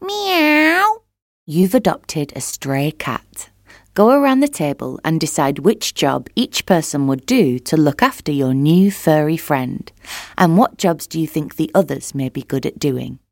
Meow. You've adopted a stray cat. Go around the table and decide which job each person would do to look after your new furry friend. And what jobs do you think the others may be good at doing?